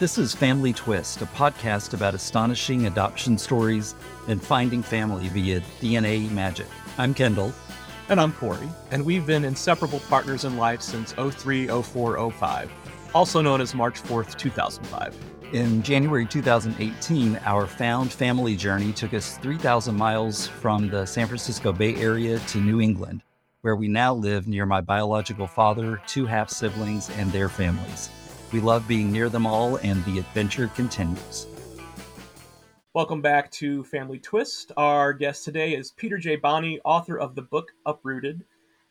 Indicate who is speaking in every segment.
Speaker 1: This is Family Twist, a podcast about astonishing adoption stories and finding family via DNA magic. I'm Kendall.
Speaker 2: And I'm Corey, and we've been inseparable partners in life since 03, 04, 05, also known as March 4th, 2005.
Speaker 1: In January 2018, our found family journey took us 3,000 miles from the San Francisco Bay Area to New England, where we now live near my biological father, two half siblings, and their families. We love being near them all, and the adventure continues.
Speaker 2: Welcome back to Family Twist. Our guest today is Peter J. Boni, author of the book Uprooted.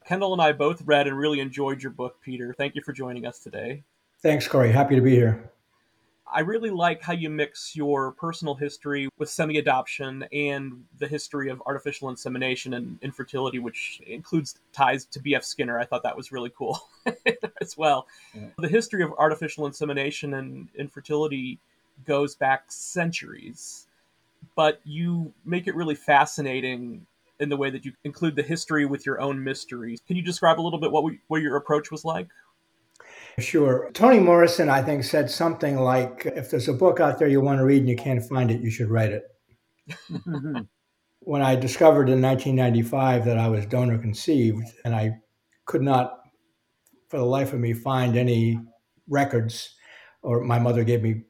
Speaker 2: Kendall and I both read and really enjoyed your book, Peter. Thank you for joining us today.
Speaker 3: Thanks, Corey. Happy to be here.
Speaker 2: I really like how you mix your personal history with semi adoption and the history of artificial insemination and infertility, which includes ties to B.F. Skinner. I thought that was really cool as well. Yeah. The history of artificial insemination and infertility goes back centuries, but you make it really fascinating in the way that you include the history with your own mysteries. Can you describe a little bit what, we, what your approach was like?
Speaker 3: Sure. Toni Morrison, I think, said something like if there's a book out there you want to read and you can't find it, you should write it. when I discovered in 1995 that I was donor conceived, and I could not, for the life of me, find any records, or my mother gave me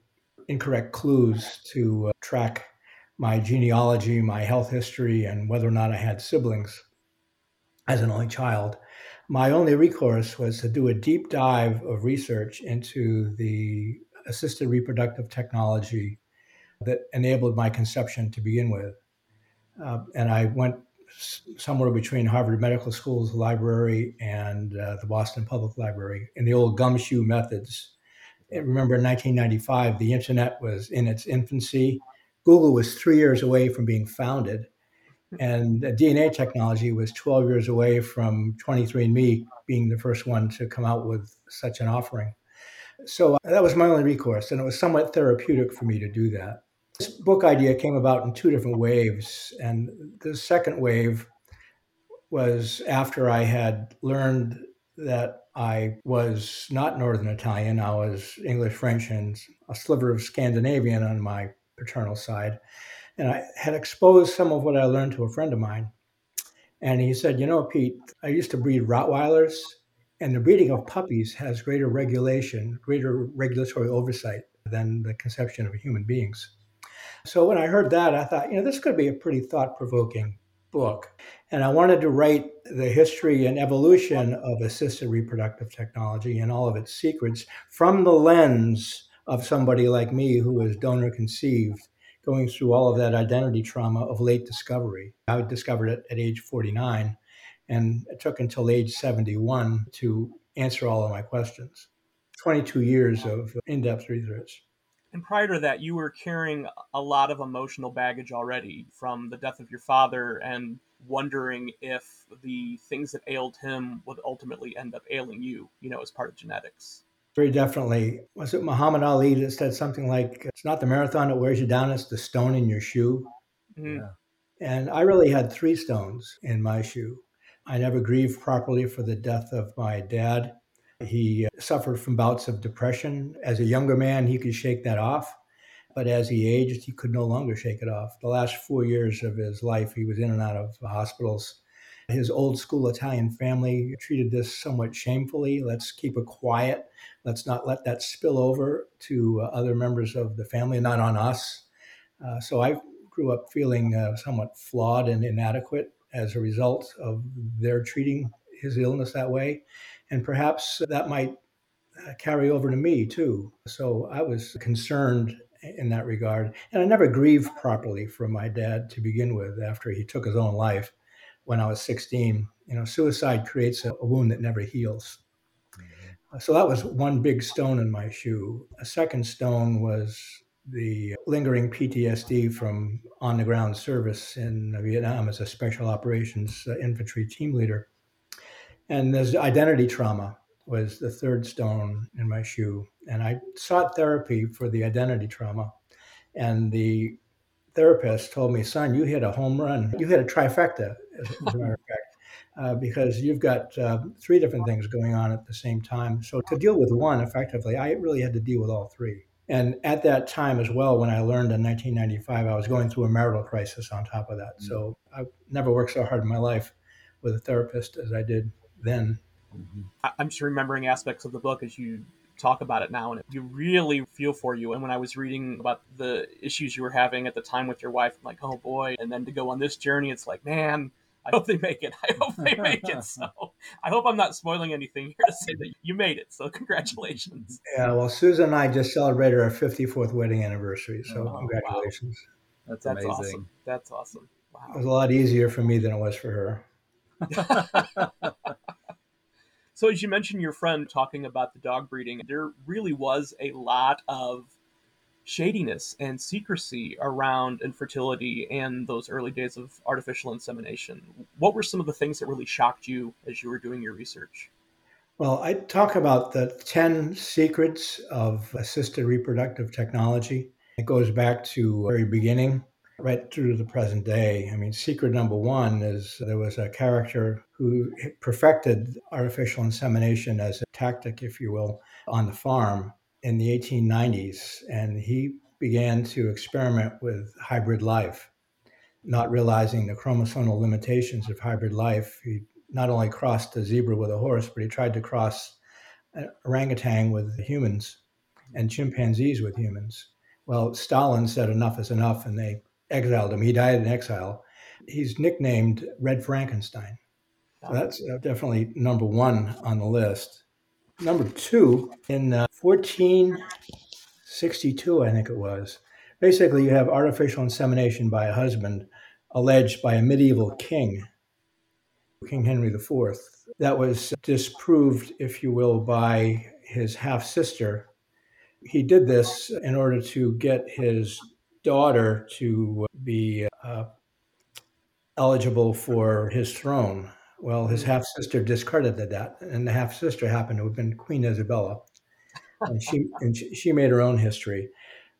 Speaker 3: incorrect clues to uh, track my genealogy, my health history, and whether or not I had siblings as an only child my only recourse was to do a deep dive of research into the assisted reproductive technology that enabled my conception to begin with. Uh, and I went somewhere between Harvard Medical School's library and uh, the Boston Public Library in the old gumshoe methods. And remember, in 1995, the internet was in its infancy. Google was three years away from being founded. And DNA technology was 12 years away from 23andMe being the first one to come out with such an offering. So uh, that was my only recourse, and it was somewhat therapeutic for me to do that. This book idea came about in two different waves. And the second wave was after I had learned that I was not Northern Italian, I was English, French, and a sliver of Scandinavian on my paternal side. And I had exposed some of what I learned to a friend of mine. And he said, You know, Pete, I used to breed Rottweilers, and the breeding of puppies has greater regulation, greater regulatory oversight than the conception of human beings. So when I heard that, I thought, you know, this could be a pretty thought provoking book. And I wanted to write the history and evolution of assisted reproductive technology and all of its secrets from the lens of somebody like me who was donor conceived going through all of that identity trauma of late discovery. I discovered it at age 49, and it took until age 71 to answer all of my questions. 22 years of in depth research.
Speaker 2: And prior to that, you were carrying a lot of emotional baggage already from the death of your father and wondering if the things that ailed him would ultimately end up ailing you, you know, as part of genetics.
Speaker 3: Very definitely. Was it Muhammad Ali that said something like, it's not the marathon that wears you down, it's the stone in your shoe? Mm. Yeah. And I really had three stones in my shoe. I never grieved properly for the death of my dad. He uh, suffered from bouts of depression. As a younger man, he could shake that off. But as he aged, he could no longer shake it off. The last four years of his life, he was in and out of hospitals his old school Italian family treated this somewhat shamefully. Let's keep it quiet. Let's not let that spill over to uh, other members of the family, not on us. Uh, so I grew up feeling uh, somewhat flawed and inadequate as a result of their treating his illness that way. And perhaps that might uh, carry over to me too. So I was concerned in that regard. And I never grieved properly for my dad to begin with after he took his own life when I was 16. You know, suicide creates a, a wound that never heals. Mm-hmm. So that was one big stone in my shoe. A second stone was the lingering PTSD from on the ground service in Vietnam as a special operations uh, infantry team leader. And there's identity trauma was the third stone in my shoe. And I sought therapy for the identity trauma. And the therapist told me, son, you hit a home run. You hit a trifecta, as a matter of fact. uh, because you've got uh, three different things going on at the same time. So to deal with one effectively, I really had to deal with all three. And at that time as well, when I learned in 1995, I was going through a marital crisis on top of that. So I never worked so hard in my life with a therapist as I did then.
Speaker 2: I'm just remembering aspects of the book as you talk about it now, and you really feel for you. And when I was reading about the issues you were having at the time with your wife, I'm like, oh boy. And then to go on this journey, it's like, man, I hope they make it. I hope they make it. So I hope I'm not spoiling anything here to say that you made it. So congratulations.
Speaker 3: Yeah, well, Susan and I just celebrated our 54th wedding anniversary. So oh, congratulations.
Speaker 2: Wow. That's, That's amazing. awesome. That's awesome.
Speaker 3: Wow. It was a lot easier for me than it was for her.
Speaker 2: so as you mentioned your friend talking about the dog breeding, there really was a lot of shadiness and secrecy around infertility and those early days of artificial insemination. What were some of the things that really shocked you as you were doing your research?
Speaker 3: Well, I talk about the 10 secrets of assisted reproductive technology. It goes back to very beginning right through to the present day. I mean, secret number one is there was a character who perfected artificial insemination as a tactic, if you will, on the farm in the 1890s, and he began to experiment with hybrid life, not realizing the chromosomal limitations of hybrid life. He not only crossed a zebra with a horse, but he tried to cross an orangutan with humans and chimpanzees with humans. Well, Stalin said enough is enough, and they exiled him. He died in exile. He's nicknamed Red Frankenstein. So that's uh, definitely number one on the list. Number two, in uh, 1462, I think it was, basically you have artificial insemination by a husband alleged by a medieval king, King Henry IV. That was disproved, if you will, by his half sister. He did this in order to get his daughter to be uh, eligible for his throne. Well, his half sister discarded that, and the half sister happened to have been Queen Isabella, and she and she made her own history.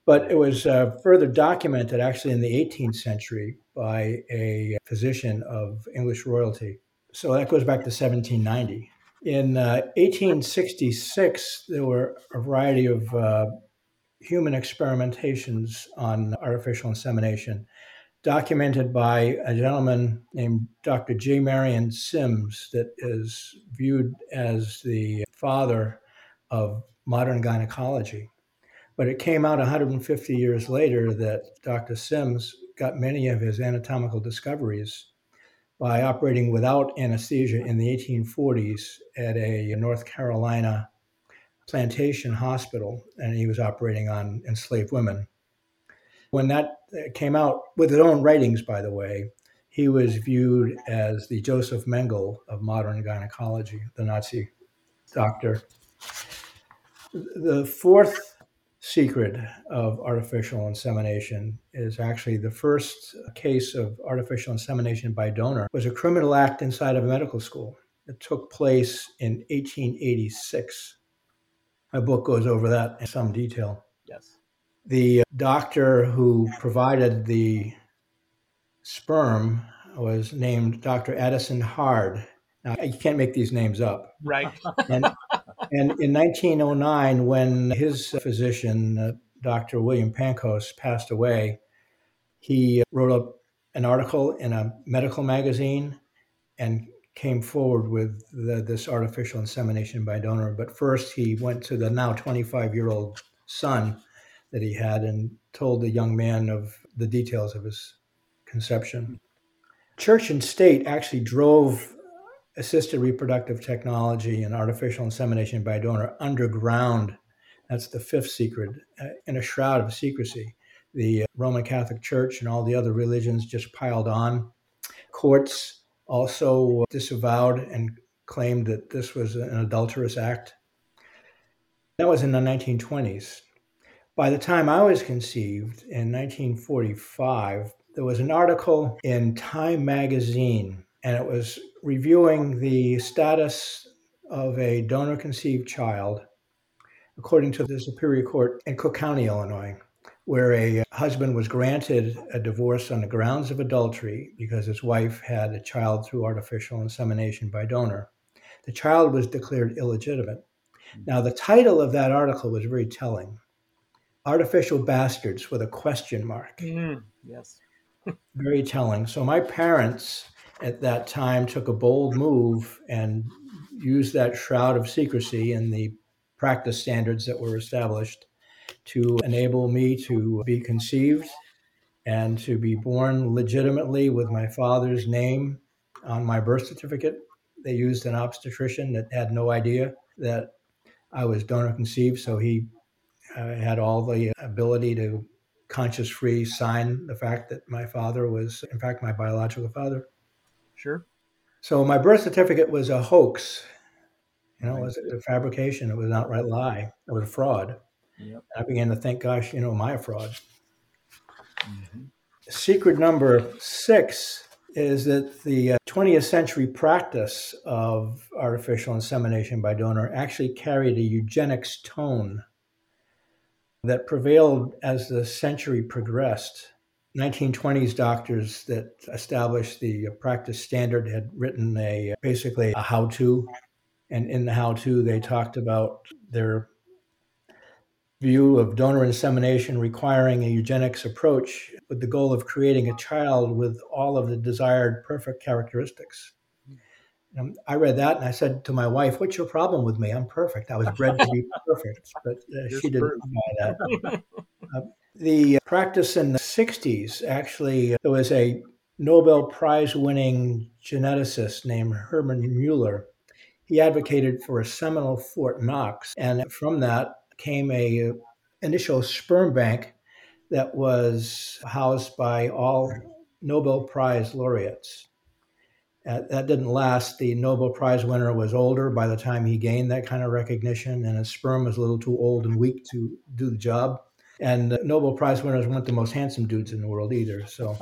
Speaker 3: But it was uh, further documented actually in the 18th century by a physician of English royalty. So that goes back to 1790. In uh, 1866, there were a variety of uh, human experimentations on artificial insemination documented by a gentleman named Dr. J. Marion Sims, that is viewed as the father of modern gynecology. But it came out 150 years later that Dr. Sims got many of his anatomical discoveries by operating without anesthesia in the 1840s at a North Carolina plantation hospital, and he was operating on enslaved women. When that uh, came out with his own writings, by the way, he was viewed as the Josef Mengele of modern gynecology, the Nazi doctor. The fourth secret of artificial insemination is actually the first case of artificial insemination by donor was a criminal act inside of a medical school. It took place in 1886. My book goes over that in some detail.
Speaker 2: Yes.
Speaker 3: The doctor who provided the sperm was named Dr. Addison Hard. Now, you can't make these names up.
Speaker 2: Right.
Speaker 3: and, and in 1909, when his physician, uh, Dr. William Pancoast, passed away, he wrote up an article in a medical magazine and came forward with the, this artificial insemination by donor. But first, he went to the now 25 year old son that he had and told the young man of the details of his conception. Church and state actually drove assisted reproductive technology and artificial insemination by donor underground. That's the fifth secret, uh, in a shroud of secrecy. The Roman Catholic Church and all the other religions just piled on. Courts also disavowed and claimed that this was an adulterous act. That was in the 1920s. By the time I was conceived in 1945, there was an article in Time magazine, and it was reviewing the status of a donor conceived child according to the Superior Court in Cook County, Illinois. Where a husband was granted a divorce on the grounds of adultery because his wife had a child through artificial insemination by donor. The child was declared illegitimate. Now, the title of that article was very telling Artificial Bastards with a question mark.
Speaker 2: Mm, yes.
Speaker 3: very telling. So, my parents at that time took a bold move and used that shroud of secrecy in the practice standards that were established to enable me to be conceived and to be born legitimately with my father's name on my birth certificate. They used an obstetrician that had no idea that I was donor conceived, so he uh, had all the ability to conscious free sign the fact that my father was, in fact, my biological father.
Speaker 2: Sure.
Speaker 3: So my birth certificate was a hoax. You know, it was a fabrication. It was an outright lie. It was a fraud. Yep. I began to think, gosh, you know, am I a fraud? Mm-hmm. Secret number six is that the 20th uh, century practice of artificial insemination by donor actually carried a eugenics tone that prevailed as the century progressed. 1920s doctors that established the practice standard had written a basically a how-to and in the how-to they talked about their view of donor insemination requiring a eugenics approach with the goal of creating a child with all of the desired perfect characteristics. And I read that and I said to my wife, What's your problem with me? I'm perfect. I was bred to be perfect. But uh, she didn't buy that. uh, the practice in the 60s actually, there was a Nobel Prize winning geneticist named Hermann Muller. He advocated for a seminal Fort Knox. And from that, came a initial sperm bank that was housed by all Nobel Prize laureates. Uh, that didn't last. The Nobel Prize winner was older by the time he gained that kind of recognition, and his sperm was a little too old and weak to do the job. And Nobel Prize winners weren't the most handsome dudes in the world either. So,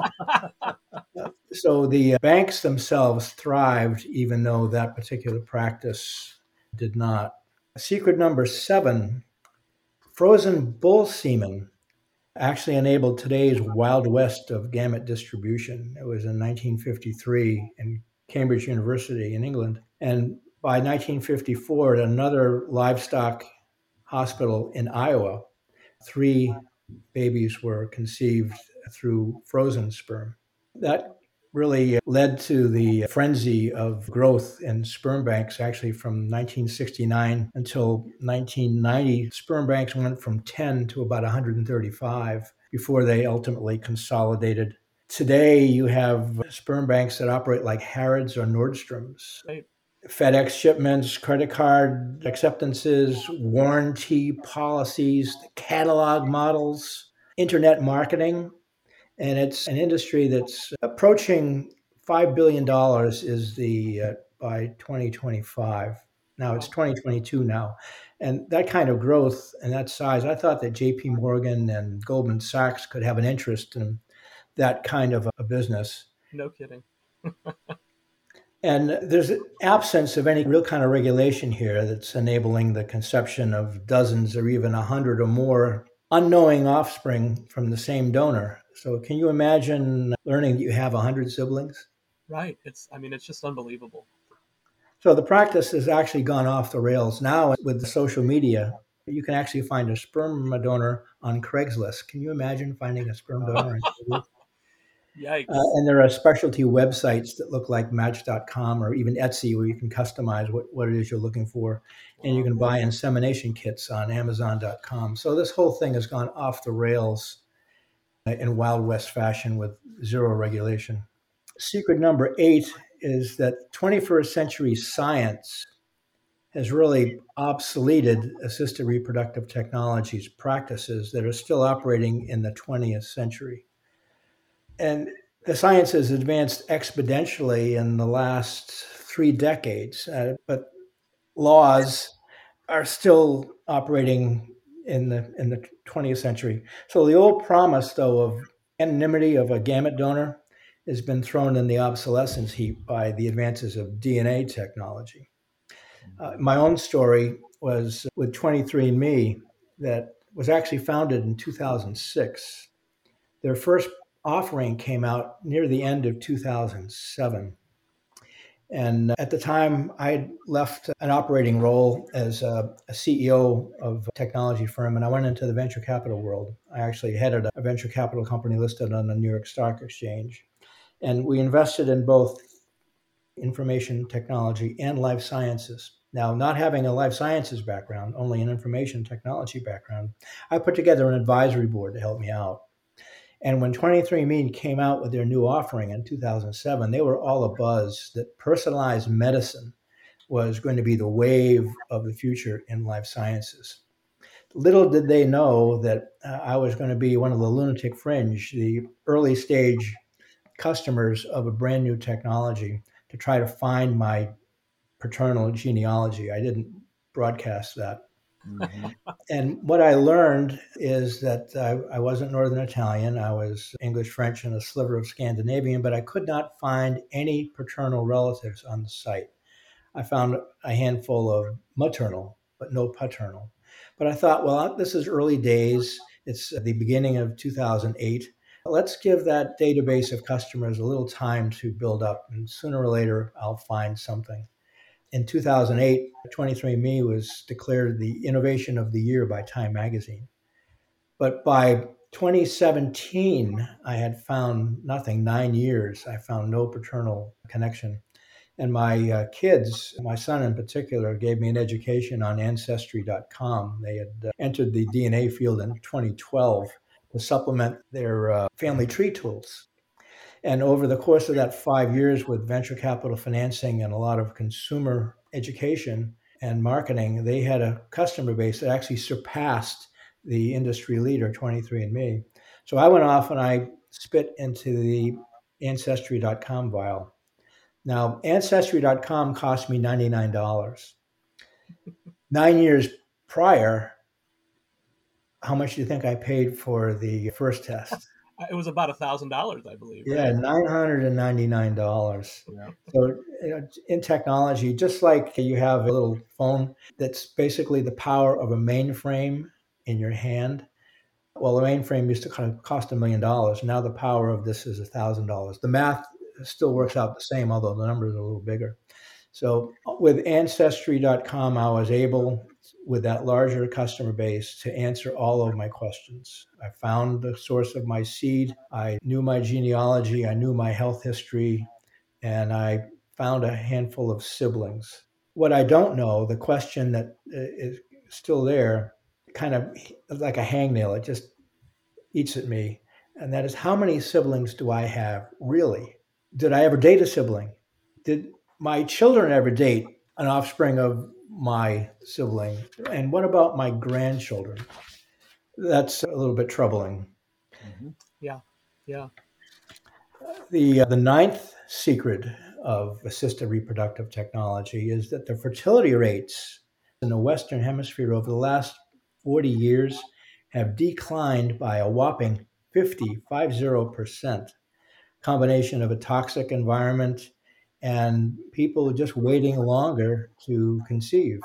Speaker 3: so the banks themselves thrived, even though that particular practice did not. Secret number seven Frozen bull semen actually enabled today's Wild West of gamete distribution. It was in 1953 in Cambridge University in England. And by 1954, at another livestock hospital in Iowa, three babies were conceived through frozen sperm. That really uh, led to the frenzy of growth in sperm banks actually from 1969 until 1990 sperm banks went from 10 to about 135 before they ultimately consolidated. Today you have sperm banks that operate like harrods or nordstroms. Right. FedEx shipments, credit card acceptances, warranty policies, catalog models, internet marketing and it's an industry that's approaching five billion dollars is the uh, by 2025. Now it's 2022 now, and that kind of growth and that size, I thought that J.P. Morgan and Goldman Sachs could have an interest in that kind of a business.
Speaker 2: No kidding.
Speaker 3: and there's an absence of any real kind of regulation here that's enabling the conception of dozens or even a hundred or more unknowing offspring from the same donor. So can you imagine learning that you have 100 siblings?
Speaker 2: Right. It's I mean it's just unbelievable.
Speaker 3: So the practice has actually gone off the rails now with the social media. You can actually find a sperm donor on Craigslist. Can you imagine finding a sperm donor?
Speaker 2: Yikes.
Speaker 3: Uh, and there are specialty websites that look like Match.com or even Etsy where you can customize what, what it is you're looking for. And you can buy insemination kits on Amazon.com. So this whole thing has gone off the rails in Wild West fashion with zero regulation. Secret number eight is that 21st century science has really obsoleted assisted reproductive technologies practices that are still operating in the 20th century. And the science has advanced exponentially in the last three decades, uh, but laws are still operating in the in the 20th century. So the old promise, though, of anonymity of a gamete donor has been thrown in the obsolescence heap by the advances of DNA technology. Uh, my own story was with 23andMe that was actually founded in 2006. Their first offering came out near the end of 2007. And at the time, I left an operating role as a, a, CEO of a technology firm, and I went into the venture capital world. I actually headed a venture capital company listed on the New York Stock Exchange. And we invested in both information technology and life sciences. Now, not having a life sciences background, only an information technology background, I put together an advisory board to help me out. And when 23andMe came out with their new offering in 2007, they were all abuzz that personalized medicine was going to be the wave of the future in life sciences. Little did they know that uh, I was going to be one of the lunatic fringe, the early stage customers of a brand new technology to try to find my paternal genealogy. I didn't broadcast that. Mm-hmm. and what I learned is that I, I, wasn't Northern Italian. I was English, French, and a sliver of Scandinavian, but I could not find any paternal relatives on the site. I found a handful of maternal, but no paternal. But I thought, well, this is early days. It's the beginning of 2008. Let's give that database of customers a little time to build up, and sooner or later, I'll find something in 2008, 23andMe was declared the Innovation of the Year by Time Magazine. But by 2017, I had found nothing. Nine years, I found no paternal connection. And my uh, kids, my son in particular, gave me an education on Ancestry.com. They had uh, entered the DNA field in 2012 to supplement their uh, family tree tools. And over the course of that five years with venture capital financing and a lot of consumer education and marketing, they had a customer base that actually surpassed the industry leader, 23andMe. So I went off and I spit into the Ancestry.com vial. Now, Ancestry.com cost me $99. Nine years prior, how much do you think I paid for the first test?
Speaker 2: It was about a thousand dollars, I believe.
Speaker 3: Right? Yeah, nine hundred and ninety nine dollars. Yeah. So you know, in technology, just like you have a little phone that's basically the power of a mainframe in your hand. Well, the mainframe used to kind of cost a million dollars. Now the power of this is a thousand dollars. The math still works out the same, although the numbers are a little bigger. So with Ancestry.com, I was able with that larger customer base to answer all of my questions. I found the source of my seed. I knew my genealogy. I knew my health history. And I found a handful of siblings. What I don't know, the question that uh, still there, kind of like a hangnail, it just eats at me. And that is how many siblings do I have really? Did I ever date a sibling? Did my children ever date an offspring of my sibling? And what about my grandchildren? That's a little bit troubling.
Speaker 2: Mm-hmm. Yeah, yeah.
Speaker 3: The, uh, the ninth secret of assisted reproductive technology is that the fertility rates in the Western Hemisphere over the last 40 years have declined by a whopping 50, 50%. Combination of a toxic environment and people are just waiting longer to conceive.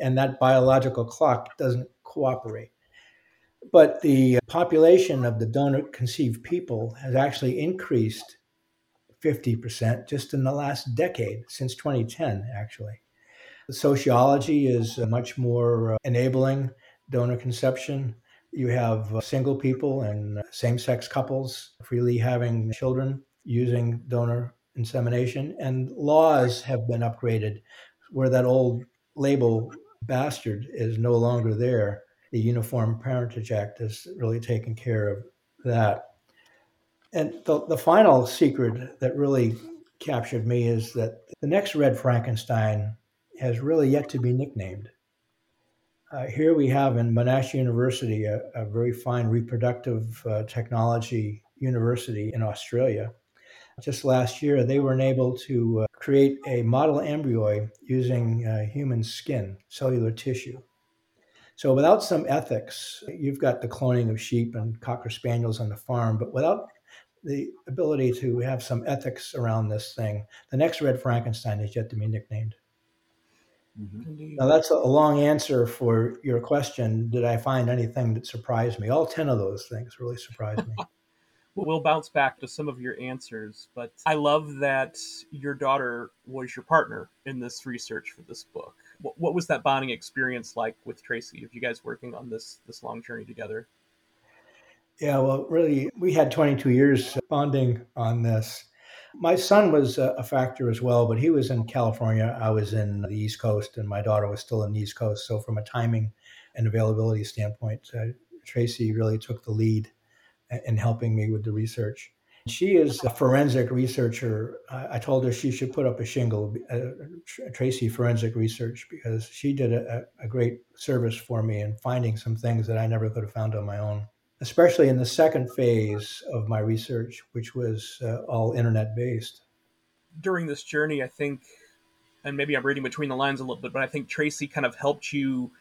Speaker 3: And that biological clock doesn't cooperate. But the uh, population of the donor conceived people has actually increased 50% just in the last decade, since 2010, actually. The sociology is much more uh, enabling donor conception. You have uh, single people and same sex couples freely having children using donor insemination, and laws have been upgraded where that old label bastard is no longer there. The Uniform Parentage Act has really taken care of that. And the, the final secret that really captured me is that the next Red Frankenstein has really yet to be nicknamed. Uh, here we have in Monash University, a, a very fine reproductive uh, technology university in Australia just last year, they were able to uh, create a model embryo using uh, human skin, cellular tissue. So, without some ethics, you've got the cloning of sheep and cocker spaniels on the farm, but without the ability to have some ethics around this thing, the next Red Frankenstein is yet to be nicknamed. Mm-hmm. Now, that's a long answer for your question. Did I find anything that surprised me? All 10 of those things really surprised me.
Speaker 2: we'll bounce back to some of your answers, but I love that your daughter was your partner in this research for this book. What, what was that bonding experience like with Tracy? Of you guys working on this this long journey together?
Speaker 3: Yeah, well, really, we had 22 years bonding on this. My son was a factor as well, but he was in California. I was in the East Coast, and my daughter was still in the East Coast. So, from a timing and availability standpoint, uh, Tracy really took the lead in helping me with the research. She is a forensic researcher. I, told her she should put up a shingle, uh, Tracy Forensic Research, because she did a, a great service for me in finding some things that I never could have found on my own especially in the second phase of my research, which was uh, all internet based.
Speaker 2: During this journey, I think, and maybe I'm reading between the lines a little bit, but I think Tracy kind of helped you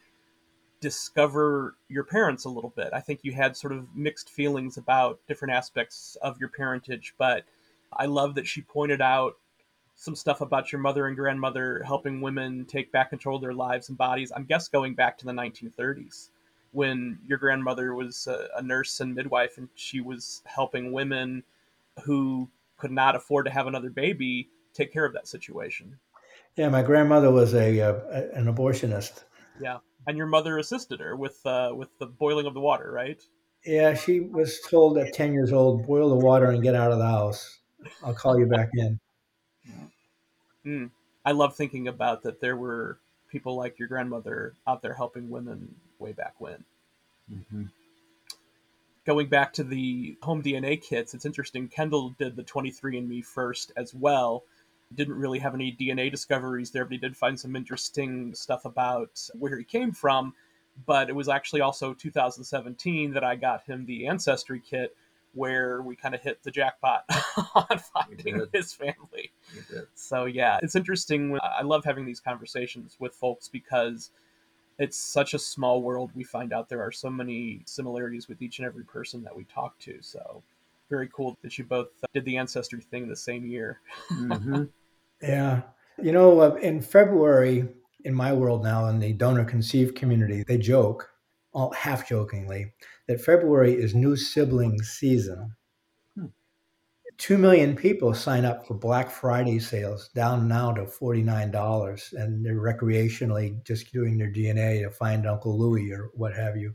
Speaker 2: discover your parents a little bit. I think you had sort of mixed feelings about different aspects of your parentage, but I love that she pointed out some stuff about your mother and grandmother helping women take back control of their lives and bodies. I'm guess going back to the 1930s when your grandmother was a, nurse and midwife and she was helping women who could not afford to have another baby take care of that situation.
Speaker 3: Yeah, my grandmother was a, uh, an abortionist.
Speaker 2: Yeah, and your mother assisted her with uh, with the boiling of the water, right?
Speaker 3: Yeah, she was told at ten years old, boil the water and get out of the house. I'll call you back in.
Speaker 2: Mm. I love thinking about that. There were people like your grandmother out there helping women way back when. Mm-hmm. Going back to the home DNA kits, it's interesting. Kendall did the 23andMe first as well. Didn't really have any DNA discoveries there, but he did find some interesting stuff about where he came from. But it was actually also 2017 that I got him the Ancestry kit, where we kind of hit the jackpot on finding his family. So yeah, it's interesting. I love having these conversations with folks because it's such a small world. We find out there are so many similarities with each and every person that we talk to. So very cool that you both did the ancestry thing the same year.
Speaker 3: mm-hmm. Yeah, you know, uh, in February in my world now in the donor conceived community, they joke all half jokingly, that February is new sibling season. Hmm. Two million people sign up for Black Friday sales, down now to $49, and they're recreationally just doing their DNA to find Uncle Louie or what have you.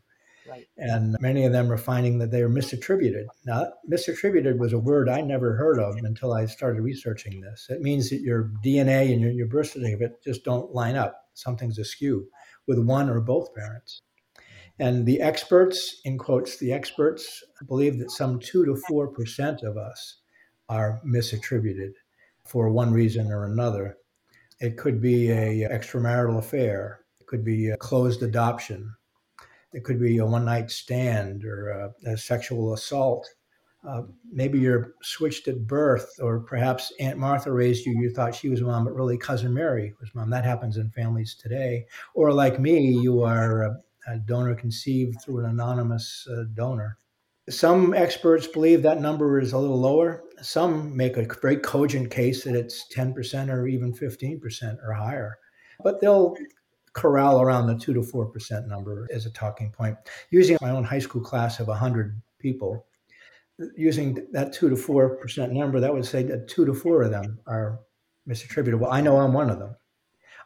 Speaker 3: Right. And many of them are finding that they are misattributed. Now, misattributed was a word I never heard of until I started researching this. It means that your DNA and your, your birth certificate just don't line up. Something's askew with one or both parents. And the experts, in quotes, the experts believe that some 2 to 4% of us are misattributed for one reason or another. It could be a extramarital affair, it could be a closed adoption, it could be a one night stand or a, a sexual assault. Uh, maybe you're switched at birth, or perhaps Aunt Martha raised you. You thought she was mom, but really cousin Mary was mom. That happens in families today. Or like me, you are uh, a donor conceived through an anonymous uh, donor. Some experts believe that number is a little lower. Some make a very cogent case that it's 10% or even 15% or higher. But they'll corral around the 2 to 4% number as a talking point. Using my own high school class of 100 people, using that 2 to 4% number, that would say that 2 to 4 of them are misattributable. I know I'm one of them.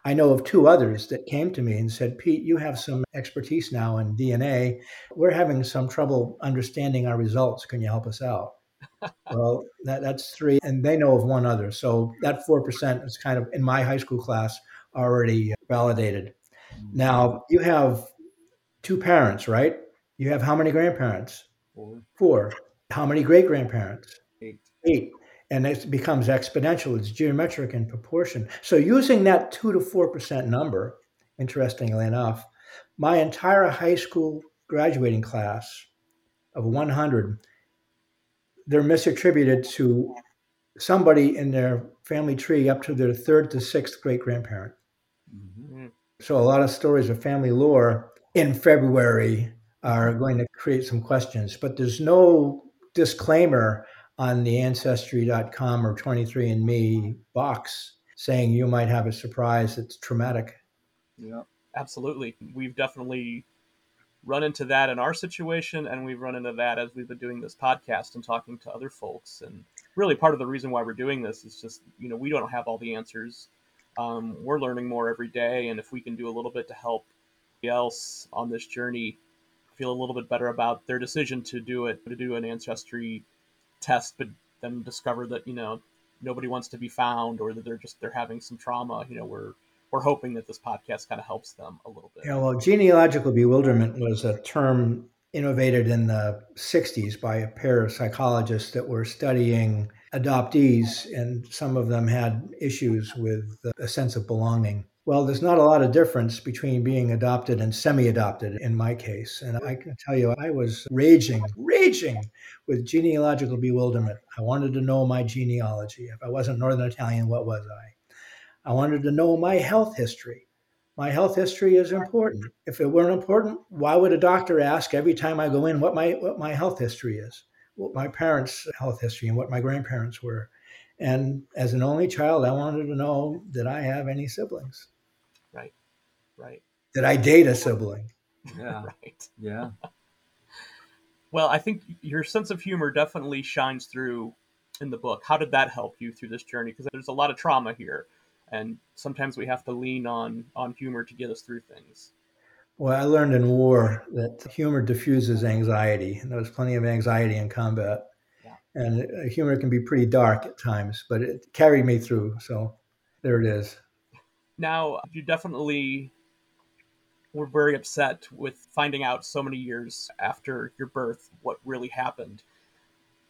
Speaker 3: I know of two others that came to me and said, Pete, you have some expertise now in DNA. We're having some trouble understanding our results. Can you help us out? well, that, that's three. And they know of one other. So that 4% is kind of in my high school class already validated. Now, you have two parents, right? You have how many grandparents?
Speaker 2: Four.
Speaker 3: Four. How many great grandparents?
Speaker 2: Eight.
Speaker 3: Eight and it becomes exponential. It's geometric in proportion. So using that two to four percent number, interestingly enough, my entire high school graduating class of 100, they're misattributed to somebody in their family tree up to their third to sixth great grandparent. So a lot of stories of family lore in February are going to create some questions, but there's no disclaimer on the ancestry.com or 23andme box saying you might have a surprise that's traumatic
Speaker 1: Yeah.
Speaker 2: Absolutely. We've definitely run into that in our situation and we've run into that as we've been doing this podcast and talking to other folks and really part of the reason why we're doing this is just you know we don't have all the answers um, we're learning more every day and if we can do a little bit to help else on this journey feel a little bit better about their decision to do it to do an ancestry test but then discover that you know nobody wants to be found or that they're just they're having some trauma you know we're we're hoping that this podcast kind of helps them a little bit.
Speaker 3: Yeah, well, genealogical bewilderment was a term innovated in the 60s by a pair of psychologists that were studying adoptees, and some of them had issues with a sense of belonging. Well, there's not a lot of difference between being adopted and semi adopted in my case. And I can tell you, I was raging, raging with genealogical bewilderment. I wanted to know my genealogy. If I wasn't Northern Italian, what was I? I wanted to know my health history. My health history is important. If it weren't important, why would a doctor ask every time I go in what my what my health history is, what my parents' health history and what my grandparents were? And as an only child, I wanted to know did I have any siblings?
Speaker 2: Right. Right.
Speaker 3: Did I date a sibling?
Speaker 1: Yeah.
Speaker 2: right.
Speaker 1: Yeah.
Speaker 2: Well, I think your sense of humor definitely shines through in the book. How did that help you through this journey? Because there's a lot of trauma here and sometimes we have to lean on on humor to get us through things.
Speaker 3: Well, I learned in war that humor diffuses anxiety, and there was plenty of anxiety in combat. Yeah. And uh, humor can be pretty dark at times, but it carried me through. So there it is.
Speaker 2: Now, you definitely were very upset with finding out so many years after your birth what really happened.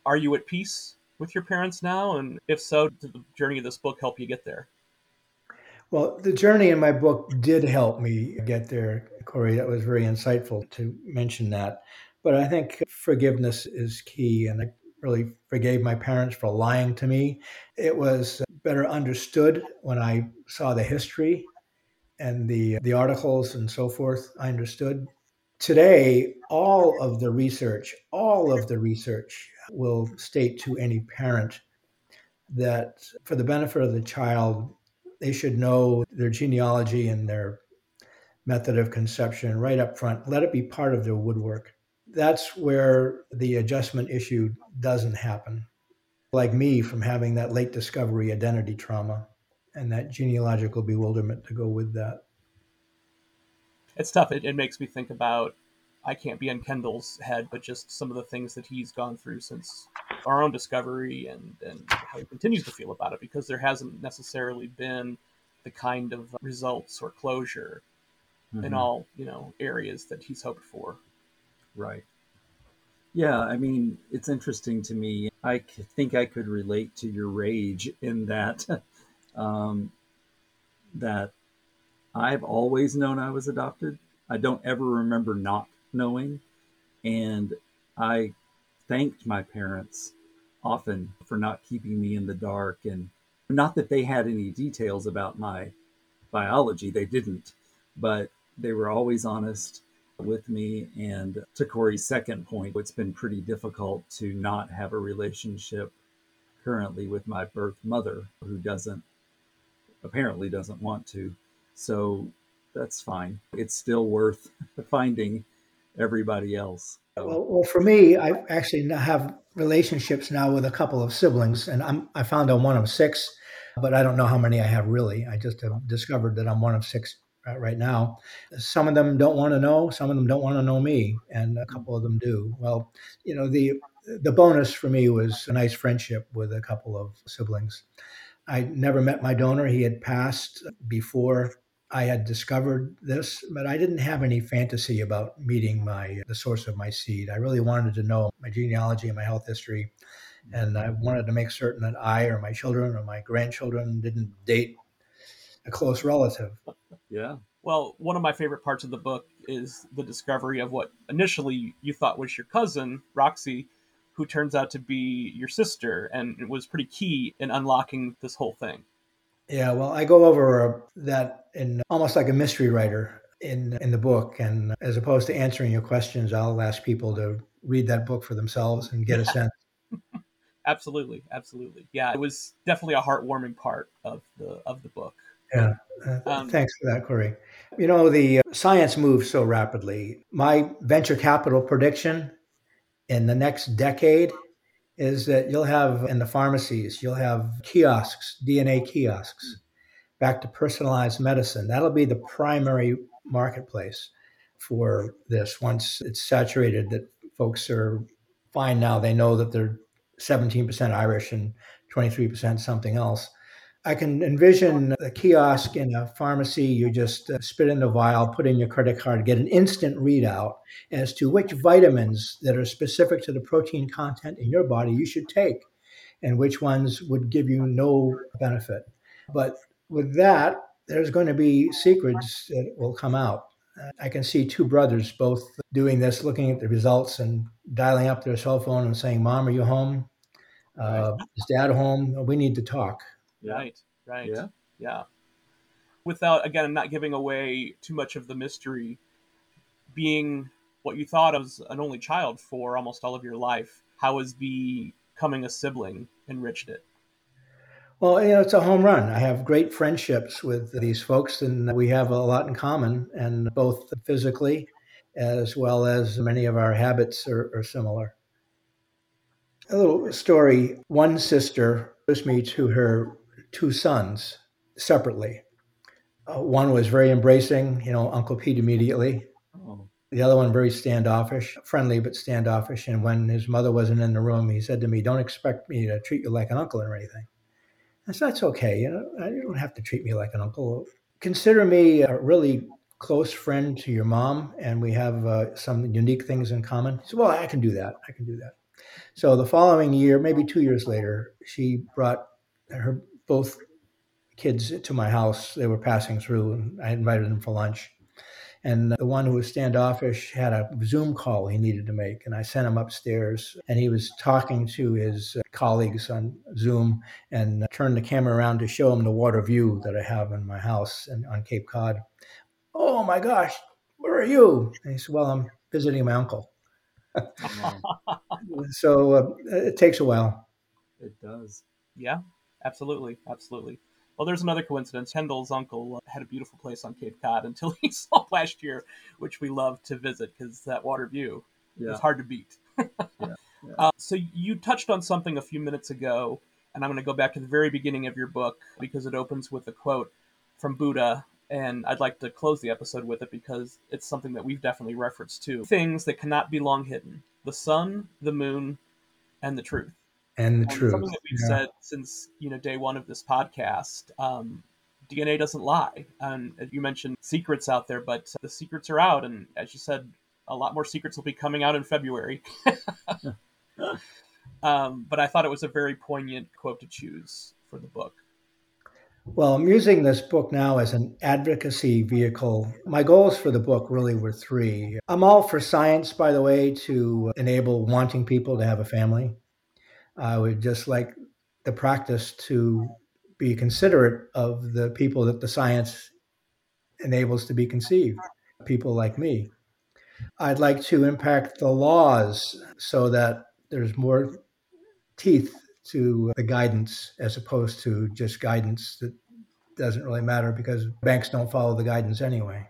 Speaker 2: Are you at peace with your parents now? And if so, did the journey of this book help you get there?
Speaker 3: Well, the journey in my book did help me get there, Corey. That was very insightful to mention that. But I think forgiveness is key. And I really forgave my parents for lying to me. It was better understood when I saw the history and the, the articles and so forth. I understood. Today, all of the research, all of the research will state to any parent that for the benefit of the child, they should know their genealogy and their method of conception right up front. Let it be part of their woodwork. That's where the adjustment issue doesn't happen. Like me, from having that late discovery identity trauma and that genealogical bewilderment to go with that.
Speaker 2: It's tough. It, it makes me think about I can't be on Kendall's head, but just some of the things that he's gone through since our own discovery and, and how he continues to feel about it because there hasn't necessarily been the kind of results or closure mm-hmm. in all you know areas that he's hoped for.
Speaker 1: Right. Yeah i mean it's interesting to me. I think i could relate to your rage in that um, that i've always known i was adopted. I don't ever remember not knowing and i thanked my parents often for not keeping me in the dark and not that they had any details about my biology, they didn't, but they were always honest with me. And to Corey's second point, it's been pretty difficult to not have a relationship currently with my birth mother who doesn't apparently doesn't want to. So that's fine. It's still worth finding everybody else.
Speaker 3: Well, well, for me, I actually have relationships now with a couple of siblings, and I'm I found I'm one of six, but I don't know how many I have really. I just have discovered that I'm one of six uh, right now. Some of them don't want to know, some of them don't want to know me, and a couple of them do. Well, you know, the the bonus for me was a nice friendship with a couple of siblings. I never met my donor; he had passed before I had discovered this, but I didn't have any fantasy about meeting my the source of my seed. I really wanted to know my genealogy and my health history, and I wanted to make certain that I or my children or my grandchildren didn't date a close relative.
Speaker 1: Yeah.
Speaker 2: Well, one of my favorite parts of the book is the discovery of what initially you thought was your cousin, Roxy, who turns out to be your sister, and it was pretty key in unlocking this whole thing.
Speaker 3: Yeah, well, I go over that in almost like a mystery writer in in the book, and as opposed to answering your questions, I'll ask people to read that book for themselves and get a sense.
Speaker 2: absolutely, absolutely. Yeah, it was definitely a heartwarming part of the of the book.
Speaker 3: Yeah, uh, um, thanks for that, Corey. You know, the science moves so rapidly. My venture capital prediction in the next decade is that you'll have in the pharmacies, you'll have kiosks, DNA kiosks, back to personalized medicine. That'll be the primary marketplace for this once it's saturated that folks are fine now. They know that they're 17% Irish and 23% something else. I can envision a kiosk in a pharmacy. You just uh, spit in the vial, put in your credit card, get an instant readout as to which vitamins that are specific to the protein content in your body you should take and which ones would give you no benefit. But with that, there's going to be secrets that will come out. I can see two brothers both doing this, looking at the results and dialing up their cell phone and saying, Mom, are you home? Uh, is dad home? We need to talk.
Speaker 2: Right, right. Yeah. Yeah. Without, again, not giving away too much of the mystery, being what you thought of an only child for almost all of your life, how has becoming a sibling enriched it?
Speaker 3: Well, you know, it's a home run. I have great friendships with these folks, and we have a lot in common, and both physically as well as many of our habits are, are similar. A little story one sister introduced me to her two sons separately. Uh, one was very embracing, you know, Uncle Pete immediately. Oh. The other one very standoffish, friendly but standoffish. And when his mother wasn't in the room, he said to me, "Don't expect me to treat you like an uncle or anything." I said, "That's okay. You know, you don't have to treat me like an uncle. Consider me a really close friend to your mom, and we have uh, some unique things in common." Said, "Well, I can do that. I can do that." So the following year, maybe two years later, she brought her both kids to my house. They were passing through, and I invited them for lunch. And the one who was standoffish had a Zoom call he needed to make. And I sent him upstairs, and he was talking to his colleagues on Zoom and turned the camera around to show him the water view that I have in my house and on Cape Cod. Oh my gosh, where are you? And he said, Well, I'm visiting my uncle. so uh, it takes a while.
Speaker 1: It does.
Speaker 2: Yeah, absolutely. Absolutely. Well, there's another coincidence. Kendall's uncle uh, had a beautiful place on Cape Cod until he saw last year, which we love to visit because that water view yeah. is hard to beat. yeah. Yeah. Uh, so you touched on something a few minutes ago, and I'm going to go back to the very beginning of your book because it opens with a quote from Buddha, and I'd like to close the episode with it because it's something that we've definitely referenced too. Things that cannot be long hidden: the sun, the moon, and the truth
Speaker 3: and the truth.
Speaker 2: Something that we've yeah. said since you know day one of this podcast. Um, DNA doesn't lie, and you mentioned secrets out there, but the secrets are out, and as you said, a lot more secrets will be coming out in February. um, but I thought it was a very poignant quote to choose for the book.
Speaker 3: Well, I'm using this book now as an advocacy vehicle. My goals for the book really were three. I'm all for science, by the way, to enable wanting people to have a family. I would just like the practice to be considerate of the people that the science enables to be conceived, people like me. I'd like to impact the laws so that there's more teeth to the guidance as opposed to just guidance that doesn't really matter because banks don't follow the guidance anyway.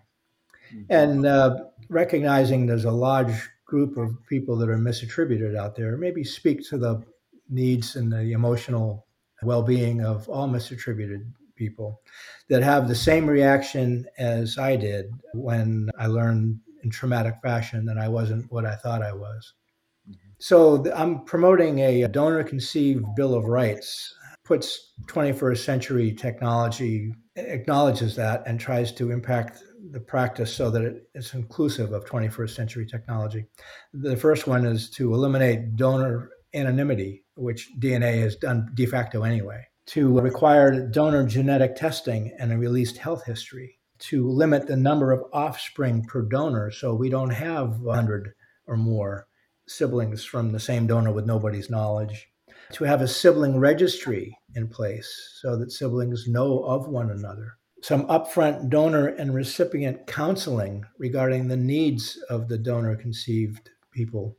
Speaker 3: Mm-hmm. And uh, recognizing there's a large group of people that are misattributed out there, maybe speak to the needs and the emotional well-being of all misattributed people that have the same reaction as I did when I learned in traumatic fashion that I wasn't what I thought I was. Mm-hmm. So I'm promoting a donor conceived Bill of Rights, puts 21st century technology, acknowledges that, and tries to impact the practice so that it's inclusive of 21st century technology. The first one is to eliminate donor anonymity, which DNA has done de facto anyway, to require donor genetic testing and a released health history, to limit the number of offspring per donor so we don't have 100 or more siblings from the same donor with nobody's knowledge, to have a sibling registry in place so that siblings know of one another. Some upfront donor and recipient counseling regarding the needs of the donor conceived people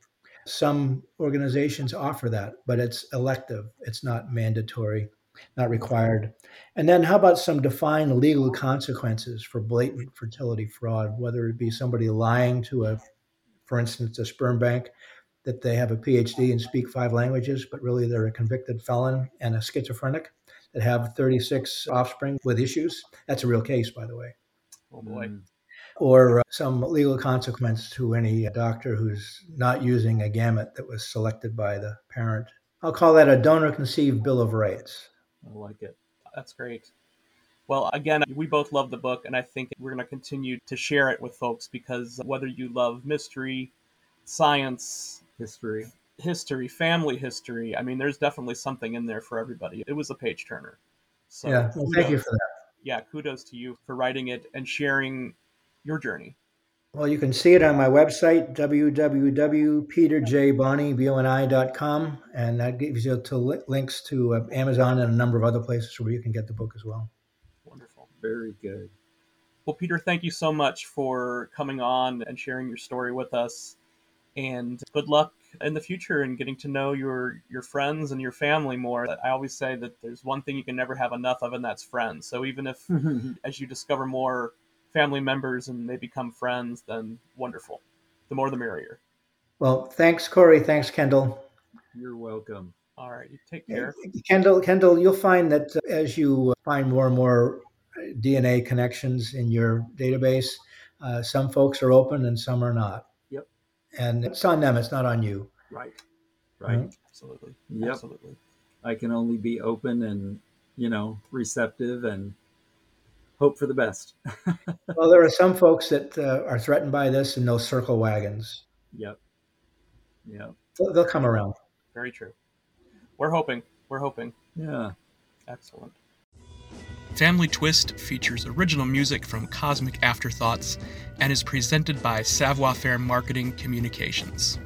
Speaker 3: some organizations offer that, but it's elective, it's not mandatory. not required. And then, how about some defined legal consequences for blatant fertility fraud, whether it be somebody lying to a, for instance, a sperm bank that they have a PhD and speak five languages, but really they're a convicted felon and a schizophrenic that have 36 offspring with issues. That's a real case, by the way.
Speaker 2: Oh boy. Mm.
Speaker 3: Or uh, some legal consequence to any doctor who's not using a gamete that was selected by the parent. I'll call that a donor conceived Bill of Rights.
Speaker 2: I like it. That's great. Well, again, we both love the book, and I think we're going to continue to share it with folks because whether you love mystery, science,
Speaker 4: history,
Speaker 2: history, family history, I mean, there's definitely something in there for everybody. It was a page turner.
Speaker 3: So, yeah, well, thank you for that.
Speaker 2: Yeah, kudos to you for writing it and sharing your journey.
Speaker 3: Well, you can see it on my website, www.peterjboni.com, and that gives you to links to uh, Amazon and a number of other places where you can get the book as well.
Speaker 2: Wonderful.
Speaker 4: Very good.
Speaker 2: Well, Peter, thank you so much for coming on and sharing your story with us. And good luck in the future and getting to know your your friends and your family more. I always say that there's one thing you can never have enough of, and that's friends. So even if, as you discover more family members and they become friends, then wonderful. The more the merrier.
Speaker 3: Well, thanks, Corey. Thanks, Kendall.
Speaker 4: You're welcome.
Speaker 2: All right. Take care.
Speaker 3: Kendall, Kendall, you'll find that uh, as you find more and more uh, DNA connections in your database, uh, some folks are open and some are not.
Speaker 4: Yep.
Speaker 3: And it's on them, it's not on you.
Speaker 4: Right. Right.
Speaker 2: Mm-hmm. Absolutely.
Speaker 4: Yep.
Speaker 2: Absolutely.
Speaker 4: I can only be open and, you know, receptive and hope for the best.
Speaker 3: well, there are some folks that uh, are threatened by this and they'll circle wagons.
Speaker 4: Yep. Yep.
Speaker 3: They'll, they'll come around.
Speaker 2: Very true. We're hoping. We're hoping.
Speaker 4: Yeah.
Speaker 2: Excellent. Family Twist features original music from Cosmic Afterthoughts and is presented by Savoir Faire Marketing Communications.